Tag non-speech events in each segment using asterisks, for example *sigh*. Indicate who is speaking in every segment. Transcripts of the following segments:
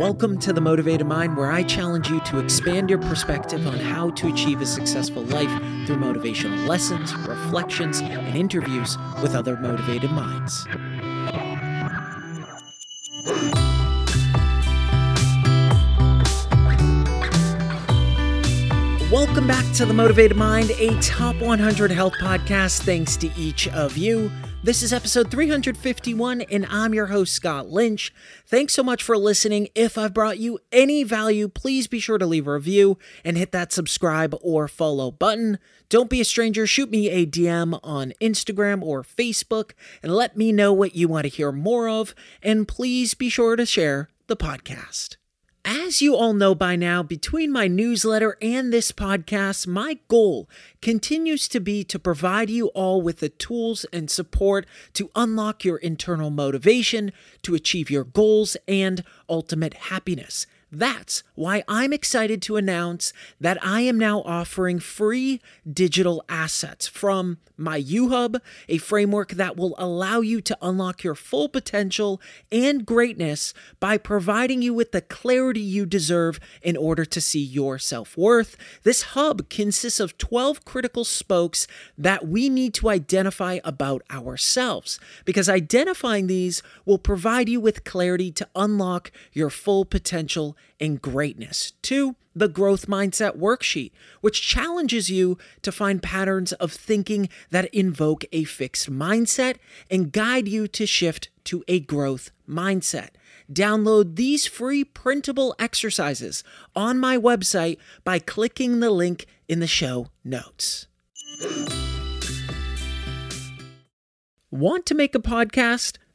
Speaker 1: Welcome to the Motivated Mind, where I challenge you to expand your perspective on how to achieve a successful life through motivational lessons, reflections, and interviews with other motivated minds. Welcome back to the Motivated Mind, a top 100 health podcast. Thanks to each of you. This is episode 351, and I'm your host, Scott Lynch. Thanks so much for listening. If I've brought you any value, please be sure to leave a review and hit that subscribe or follow button. Don't be a stranger. Shoot me a DM on Instagram or Facebook and let me know what you want to hear more of. And please be sure to share the podcast. As you all know by now, between my newsletter and this podcast, my goal continues to be to provide you all with the tools and support to unlock your internal motivation, to achieve your goals, and ultimate happiness. That's why I'm excited to announce that I am now offering free digital assets from my UHub, a framework that will allow you to unlock your full potential and greatness by providing you with the clarity you deserve in order to see your self worth. This hub consists of 12 critical spokes that we need to identify about ourselves, because identifying these will provide you with clarity to unlock your full potential and greatness. Two, the growth mindset worksheet, which challenges you to find patterns of thinking that invoke a fixed mindset and guide you to shift to a growth mindset. Download these free printable exercises on my website by clicking the link in the show notes. Want to make a podcast?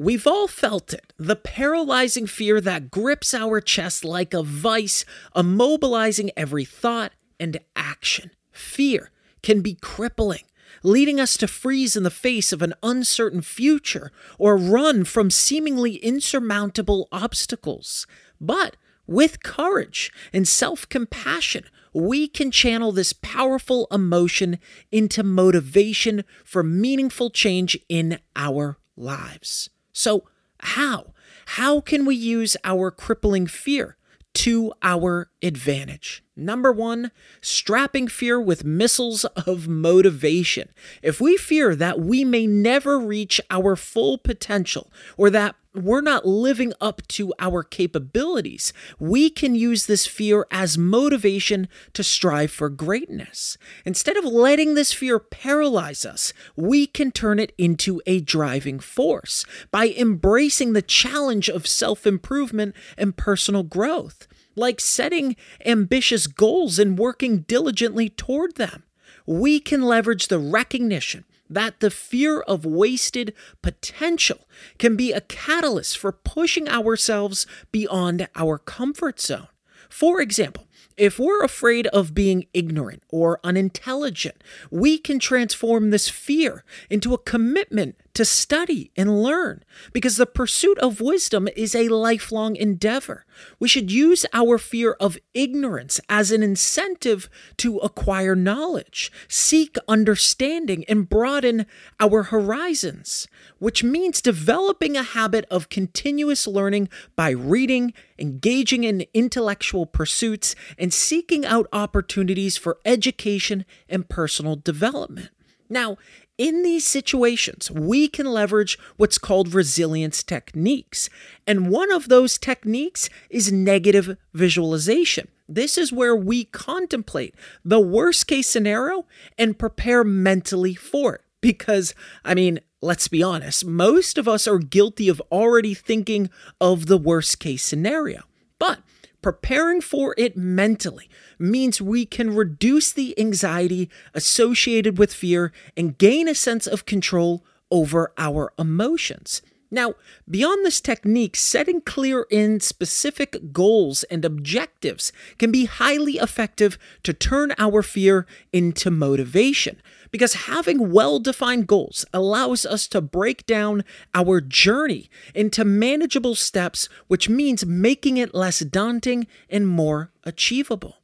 Speaker 1: We've all felt it the paralyzing fear that grips our chest like a vice, immobilizing every thought and action. Fear can be crippling, leading us to freeze in the face of an uncertain future or run from seemingly insurmountable obstacles. But with courage and self compassion, we can channel this powerful emotion into motivation for meaningful change in our lives. So, how? How can we use our crippling fear to our advantage? Number one, strapping fear with missiles of motivation. If we fear that we may never reach our full potential or that we're not living up to our capabilities, we can use this fear as motivation to strive for greatness. Instead of letting this fear paralyze us, we can turn it into a driving force by embracing the challenge of self improvement and personal growth, like setting ambitious goals and working diligently toward them. We can leverage the recognition that the fear of wasted potential can be a catalyst for pushing ourselves beyond our comfort zone. For example, if we're afraid of being ignorant or unintelligent, we can transform this fear into a commitment to study and learn because the pursuit of wisdom is a lifelong endeavor. We should use our fear of ignorance as an incentive to acquire knowledge, seek understanding, and broaden our horizons, which means developing a habit of continuous learning by reading, engaging in intellectual pursuits, and seeking out opportunities for education and personal development. Now, in these situations, we can leverage what's called resilience techniques. And one of those techniques is negative visualization. This is where we contemplate the worst case scenario and prepare mentally for it. Because, I mean, let's be honest, most of us are guilty of already thinking of the worst case scenario. But Preparing for it mentally means we can reduce the anxiety associated with fear and gain a sense of control over our emotions. Now, beyond this technique, setting clear and specific goals and objectives can be highly effective to turn our fear into motivation because having well defined goals allows us to break down our journey into manageable steps, which means making it less daunting and more achievable.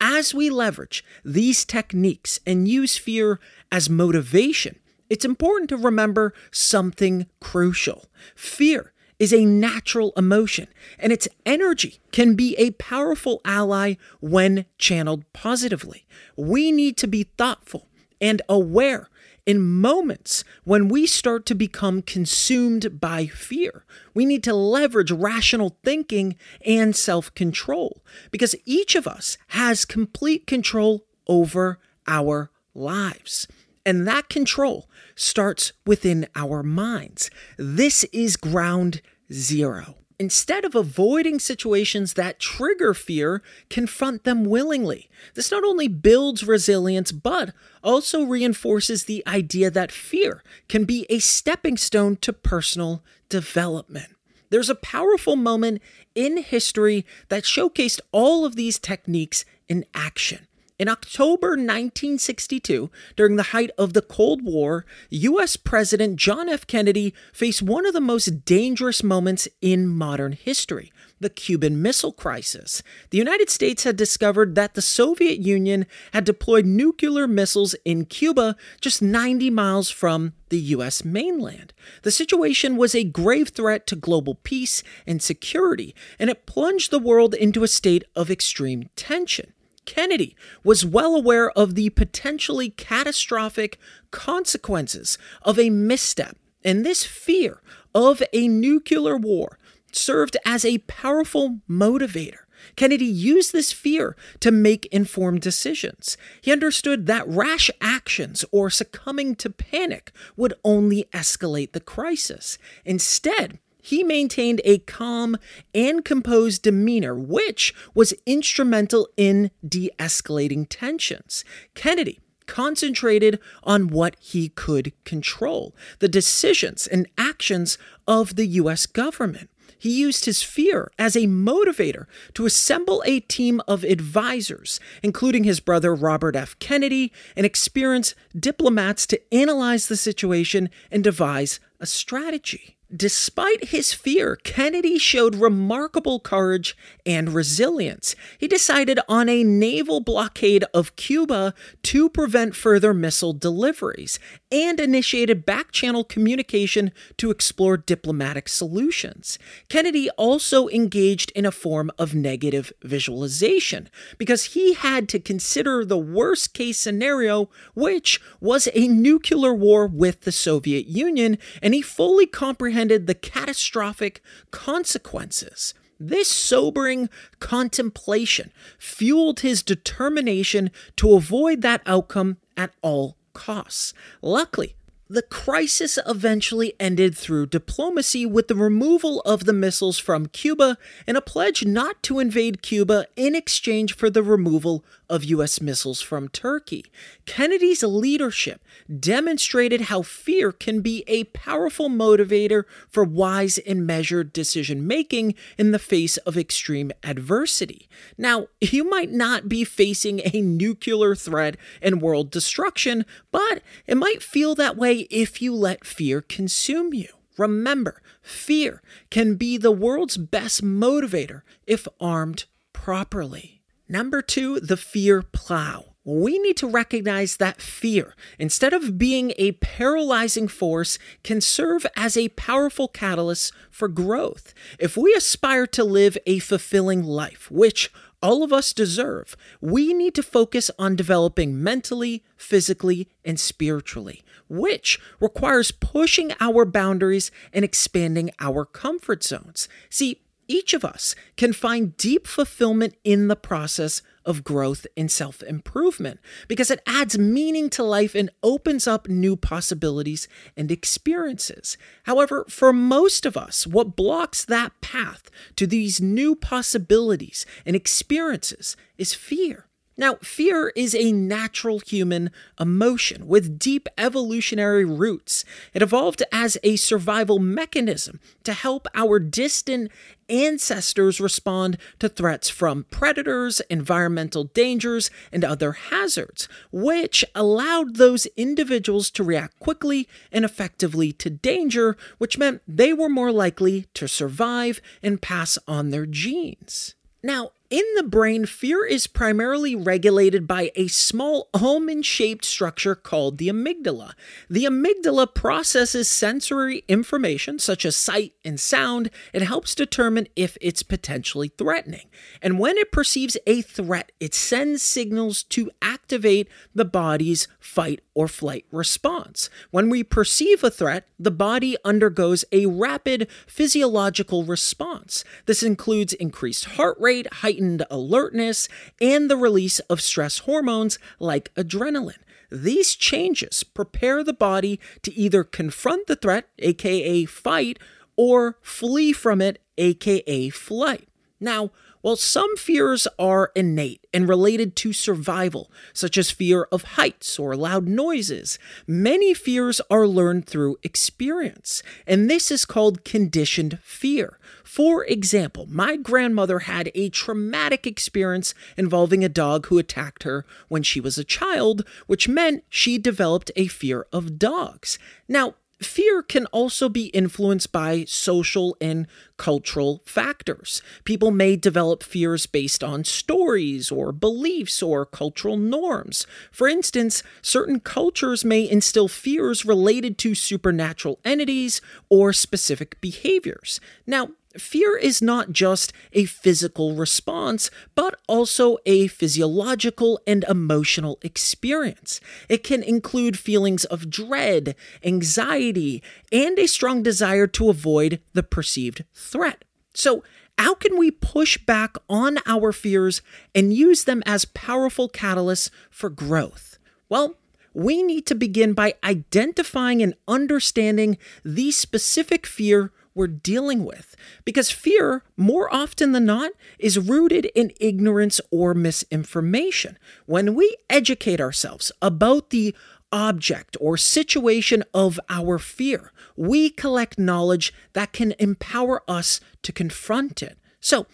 Speaker 1: As we leverage these techniques and use fear as motivation, it's important to remember something crucial. Fear is a natural emotion, and its energy can be a powerful ally when channeled positively. We need to be thoughtful and aware in moments when we start to become consumed by fear. We need to leverage rational thinking and self control because each of us has complete control over our lives. And that control starts within our minds. This is ground zero. Instead of avoiding situations that trigger fear, confront them willingly. This not only builds resilience, but also reinforces the idea that fear can be a stepping stone to personal development. There's a powerful moment in history that showcased all of these techniques in action. In October 1962, during the height of the Cold War, U.S. President John F. Kennedy faced one of the most dangerous moments in modern history the Cuban Missile Crisis. The United States had discovered that the Soviet Union had deployed nuclear missiles in Cuba just 90 miles from the U.S. mainland. The situation was a grave threat to global peace and security, and it plunged the world into a state of extreme tension. Kennedy was well aware of the potentially catastrophic consequences of a misstep, and this fear of a nuclear war served as a powerful motivator. Kennedy used this fear to make informed decisions. He understood that rash actions or succumbing to panic would only escalate the crisis. Instead, he maintained a calm and composed demeanor, which was instrumental in de escalating tensions. Kennedy concentrated on what he could control the decisions and actions of the U.S. government. He used his fear as a motivator to assemble a team of advisors, including his brother Robert F. Kennedy, and experienced diplomats to analyze the situation and devise a strategy. Despite his fear, Kennedy showed remarkable courage and resilience. He decided on a naval blockade of Cuba to prevent further missile deliveries and initiated back channel communication to explore diplomatic solutions. Kennedy also engaged in a form of negative visualization because he had to consider the worst case scenario, which was a nuclear war with the Soviet Union, and he fully comprehended the catastrophic consequences. This sobering contemplation fueled his determination to avoid that outcome at all costs. Luckily, the crisis eventually ended through diplomacy with the removal of the missiles from Cuba and a pledge not to invade Cuba in exchange for the removal of U.S. missiles from Turkey. Kennedy's leadership demonstrated how fear can be a powerful motivator for wise and measured decision making in the face of extreme adversity. Now, you might not be facing a nuclear threat and world destruction, but it might feel that way if you let fear consume you. Remember, fear can be the world's best motivator if armed properly. Number two, the fear plow. We need to recognize that fear, instead of being a paralyzing force, can serve as a powerful catalyst for growth. If we aspire to live a fulfilling life, which all of us deserve, we need to focus on developing mentally, physically, and spiritually, which requires pushing our boundaries and expanding our comfort zones. See, each of us can find deep fulfillment in the process of growth and self improvement because it adds meaning to life and opens up new possibilities and experiences. However, for most of us, what blocks that path to these new possibilities and experiences is fear. Now, fear is a natural human emotion with deep evolutionary roots. It evolved as a survival mechanism to help our distant ancestors respond to threats from predators, environmental dangers, and other hazards, which allowed those individuals to react quickly and effectively to danger, which meant they were more likely to survive and pass on their genes. Now, in the brain, fear is primarily regulated by a small almond shaped structure called the amygdala. The amygdala processes sensory information such as sight and sound and helps determine if it's potentially threatening. And when it perceives a threat, it sends signals to activate the body's fight or flight response. When we perceive a threat, the body undergoes a rapid physiological response. This includes increased heart rate, height heightened alertness, and the release of stress hormones like adrenaline. These changes prepare the body to either confront the threat, aka fight, or flee from it, aka flight. Now, while some fears are innate and related to survival, such as fear of heights or loud noises, many fears are learned through experience, and this is called conditioned fear. For example, my grandmother had a traumatic experience involving a dog who attacked her when she was a child, which meant she developed a fear of dogs. Now, Fear can also be influenced by social and cultural factors. People may develop fears based on stories or beliefs or cultural norms. For instance, certain cultures may instill fears related to supernatural entities or specific behaviors. Now, fear is not just a physical response, but also a physiological and emotional experience. It can include feelings of dread, anxiety, and a strong desire to avoid the perceived threat. So, how can we push back on our fears and use them as powerful catalysts for growth? Well, we need to begin by identifying and understanding the specific fear we're dealing with. Because fear, more often than not, is rooted in ignorance or misinformation. When we educate ourselves about the object or situation of our fear, we collect knowledge that can empower us to confront it. So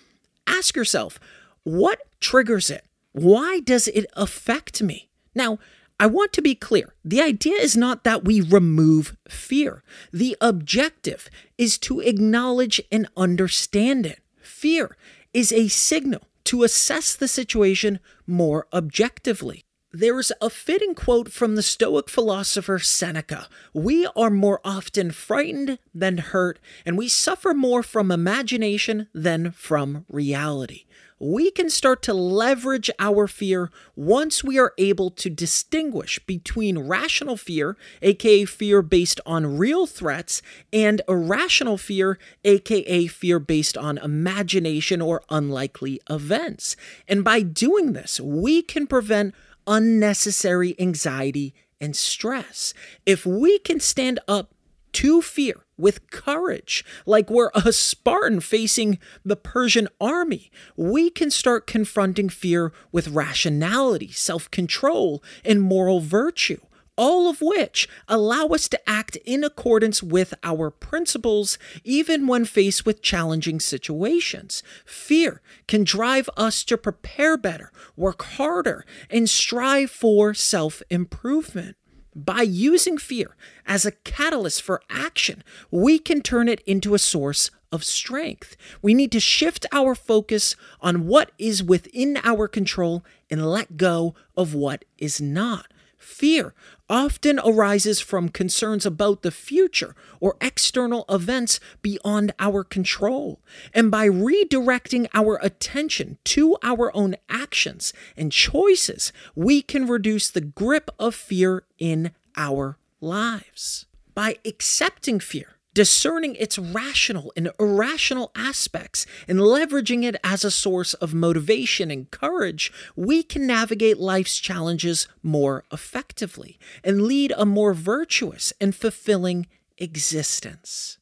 Speaker 1: ask yourself, what triggers it? Why does it affect me? Now, I want to be clear. The idea is not that we remove fear. The objective is to acknowledge and understand it. Fear is a signal to assess the situation more objectively. There's a fitting quote from the Stoic philosopher Seneca We are more often frightened than hurt, and we suffer more from imagination than from reality we can start to leverage our fear once we are able to distinguish between rational fear, aka fear based on real threats, and irrational fear, aka fear based on imagination or unlikely events. And by doing this, we can prevent unnecessary anxiety and stress. If we can stand up to fear with courage, like we're a Spartan facing the Persian army. We can start confronting fear with rationality, self control, and moral virtue all of which allow us to act in accordance with our principles, even when faced with challenging situations. Fear can drive us to prepare better, work harder, and strive for self improvement. By using fear as a catalyst for action, we can turn it into a source of strength. We need to shift our focus on what is within our control and let go of what is not. Fear often arises from concerns about the future or external events beyond our control. And by redirecting our attention to our own actions and choices, we can reduce the grip of fear in our lives. By accepting fear, discerning its rational and irrational aspects and leveraging it as a source of motivation and courage, we can navigate life's challenges more effectively and lead a more virtuous and fulfilling existence.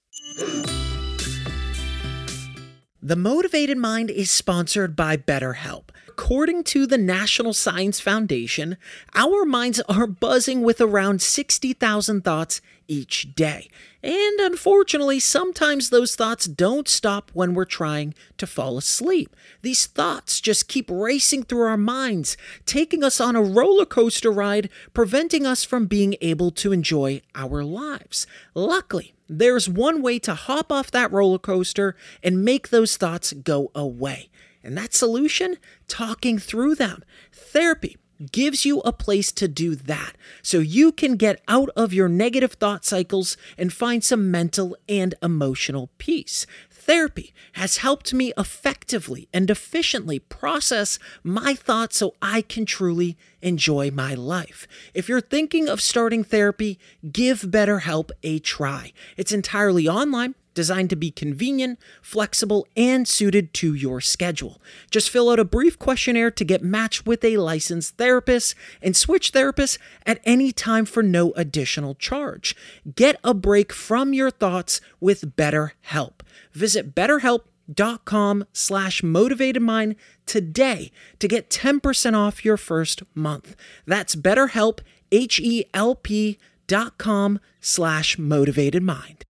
Speaker 1: The Motivated Mind is sponsored by BetterHelp. According to the National Science Foundation, our minds are buzzing with around 60,000 thoughts each day. And unfortunately, sometimes those thoughts don't stop when we're trying to fall asleep. These thoughts just keep racing through our minds, taking us on a roller coaster ride, preventing us from being able to enjoy our lives. Luckily, there's one way to hop off that roller coaster and make those thoughts go away. And that solution? Talking through them. Therapy gives you a place to do that so you can get out of your negative thought cycles and find some mental and emotional peace. Therapy has helped me effectively and efficiently process my thoughts so I can truly enjoy my life. If you're thinking of starting therapy, give BetterHelp a try. It's entirely online designed to be convenient, flexible, and suited to your schedule. Just fill out a brief questionnaire to get matched with a licensed therapist and switch therapists at any time for no additional charge. Get a break from your thoughts with BetterHelp. Visit betterhelp.com slash motivatedmind today to get 10% off your first month. That's betterhelp, H-E-L-P dot com slash motivatedmind.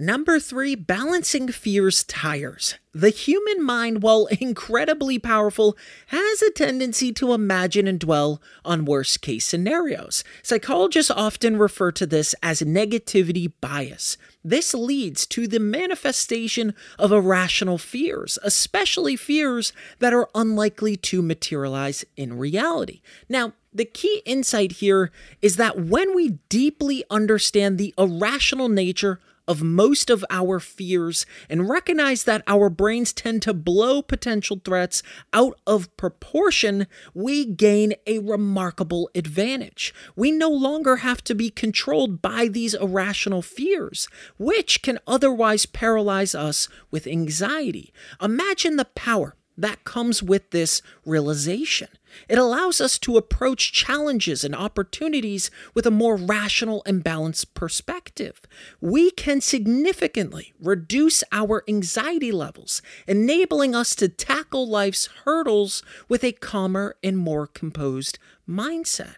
Speaker 1: Number three, balancing fear's tires. The human mind, while *laughs* incredibly powerful, has a tendency to imagine and dwell on worst case scenarios. Psychologists often refer to this as negativity bias. This leads to the manifestation of irrational fears, especially fears that are unlikely to materialize in reality. Now, the key insight here is that when we deeply understand the irrational nature of most of our fears and recognize that our brains tend to blow potential threats out of proportion, we gain a remarkable advantage. We no longer have to be controlled by these irrational fears, which can otherwise paralyze us with anxiety. Imagine the power that comes with this realization. It allows us to approach challenges and opportunities with a more rational and balanced perspective. We can significantly reduce our anxiety levels, enabling us to tackle life's hurdles with a calmer and more composed mindset.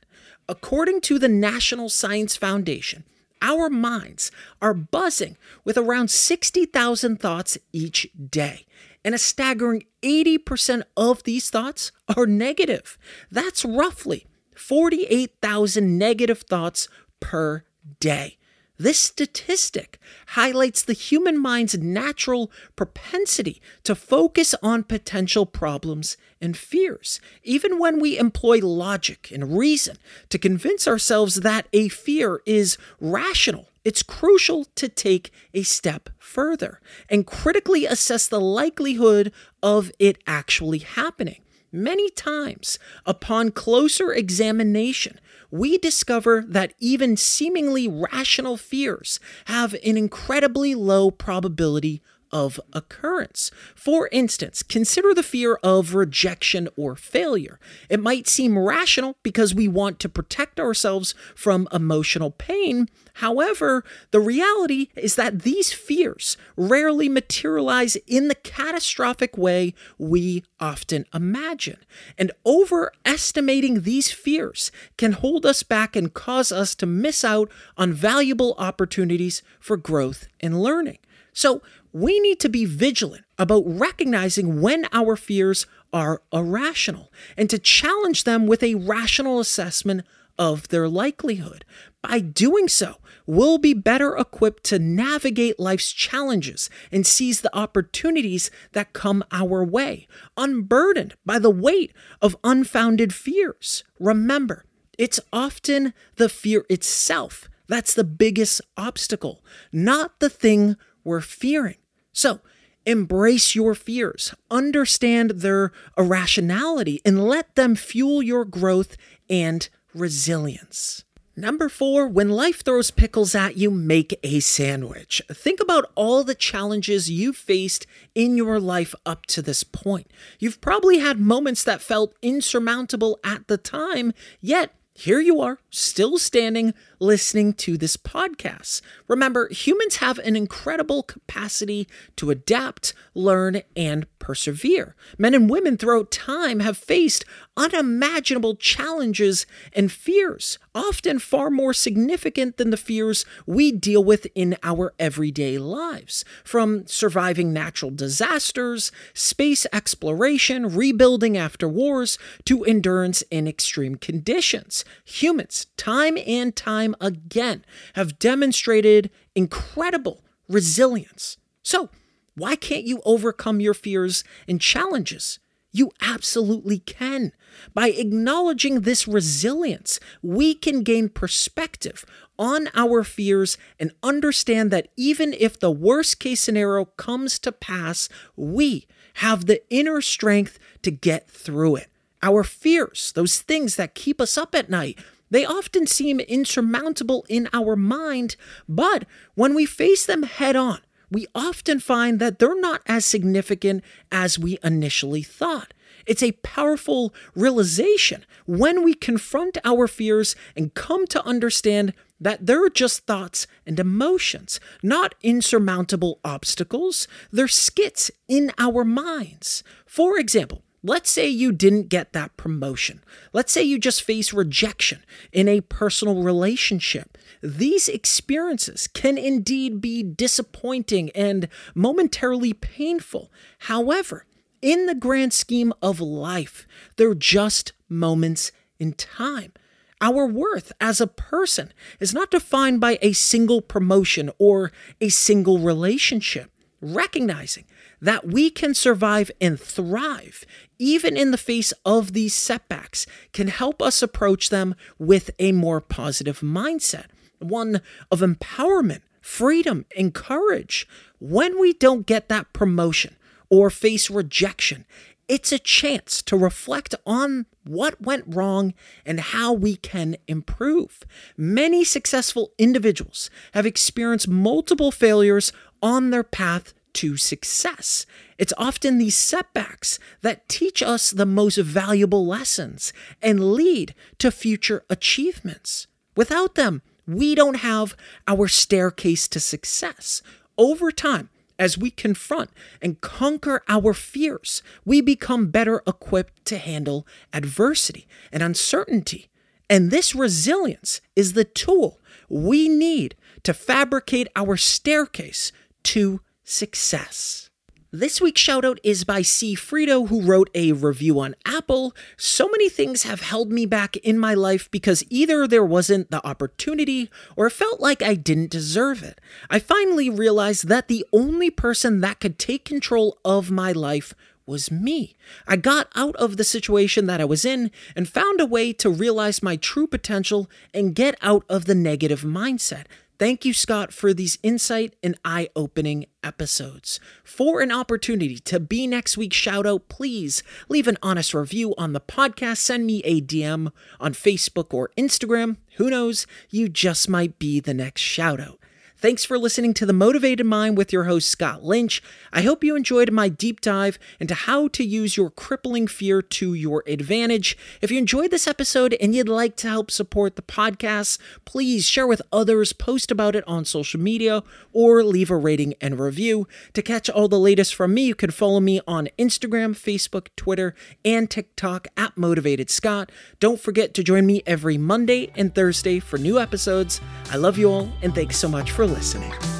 Speaker 1: According to the National Science Foundation, our minds are buzzing with around 60,000 thoughts each day and a staggering 80% of these thoughts are negative. That's roughly 48,000 negative thoughts per day. This statistic highlights the human mind's natural propensity to focus on potential problems and fears, even when we employ logic and reason to convince ourselves that a fear is rational it's crucial to take a step further and critically assess the likelihood of it actually happening. Many times, upon closer examination, we discover that even seemingly rational fears have an incredibly low probability of occurrence. For instance, consider the fear of rejection or failure. It might seem rational because we want to protect ourselves from emotional pain. However, the reality is that these fears rarely materialize in the catastrophic way we often imagine. And overestimating these fears can hold us back and cause us to miss out on valuable opportunities for growth and learning. So, we need to be vigilant about recognizing when our fears are irrational and to challenge them with a rational assessment of their likelihood. By doing so, we'll be better equipped to navigate life's challenges and seize the opportunities that come our way, unburdened by the weight of unfounded fears. Remember, it's often the fear itself that's the biggest obstacle, not the thing we're fearing. So, embrace your fears, understand their irrationality, and let them fuel your growth and resilience. Number four, when life throws pickles at you, make a sandwich. Think about all the challenges you've faced in your life up to this point. You've probably had moments that felt insurmountable at the time, yet here you are, still standing, listening to this podcast. Remember, humans have an incredible capacity to adapt, learn, and persevere. Men and women throughout time have faced unimaginable challenges and fears, often far more significant than the fears we deal with in our everyday lives. From surviving natural disasters, space exploration, rebuilding after wars, to endurance in extreme conditions. Humans, time and time again, have demonstrated incredible resilience. So, why can't you overcome your fears and challenges? You absolutely can. By acknowledging this resilience, we can gain perspective on our fears and understand that even if the worst case scenario comes to pass, we have the inner strength to get through it. Our fears, those things that keep us up at night, they often seem insurmountable in our mind, but when we face them head on, we often find that they're not as significant as we initially thought. It's a powerful realization when we confront our fears and come to understand that they're just thoughts and emotions, not insurmountable obstacles. They're skits in our minds. For example, Let's say you didn't get that promotion. Let's say you just face rejection in a personal relationship. These experiences can indeed be disappointing and momentarily painful. However, in the grand scheme of life, they're just moments in time. Our worth as a person is not defined by a single promotion or a single relationship. Recognizing that we can survive and thrive even in the face of these setbacks can help us approach them with a more positive mindset, one of empowerment, freedom, and courage. When we don't get that promotion or face rejection, it's a chance to reflect on what went wrong and how we can improve. Many successful individuals have experienced multiple failures on their path to success. It's often these setbacks that teach us the most valuable lessons and lead to future achievements. Without them, we don't have our staircase to success. Over time, as we confront and conquer our fears, we become better equipped to handle adversity and uncertainty. And this resilience is the tool we need to fabricate our staircase to success. This week's shoutout is by C. Frito, who wrote a review on Apple. So many things have held me back in my life because either there wasn't the opportunity or it felt like I didn't deserve it. I finally realized that the only person that could take control of my life was me. I got out of the situation that I was in and found a way to realize my true potential and get out of the negative mindset. Thank you, Scott, for these insight and eye opening episodes. For an opportunity to be next week's shout out, please leave an honest review on the podcast. Send me a DM on Facebook or Instagram. Who knows? You just might be the next shout out. Thanks for listening to The Motivated Mind with your host, Scott Lynch. I hope you enjoyed my deep dive into how to use your crippling fear to your advantage. If you enjoyed this episode and you'd like to help support the podcast, please share with others, post about it on social media, or leave a rating and review. To catch all the latest from me, you can follow me on Instagram, Facebook, Twitter, and TikTok at Motivated Scott. Don't forget to join me every Monday and Thursday for new episodes. I love you all, and thanks so much for listening.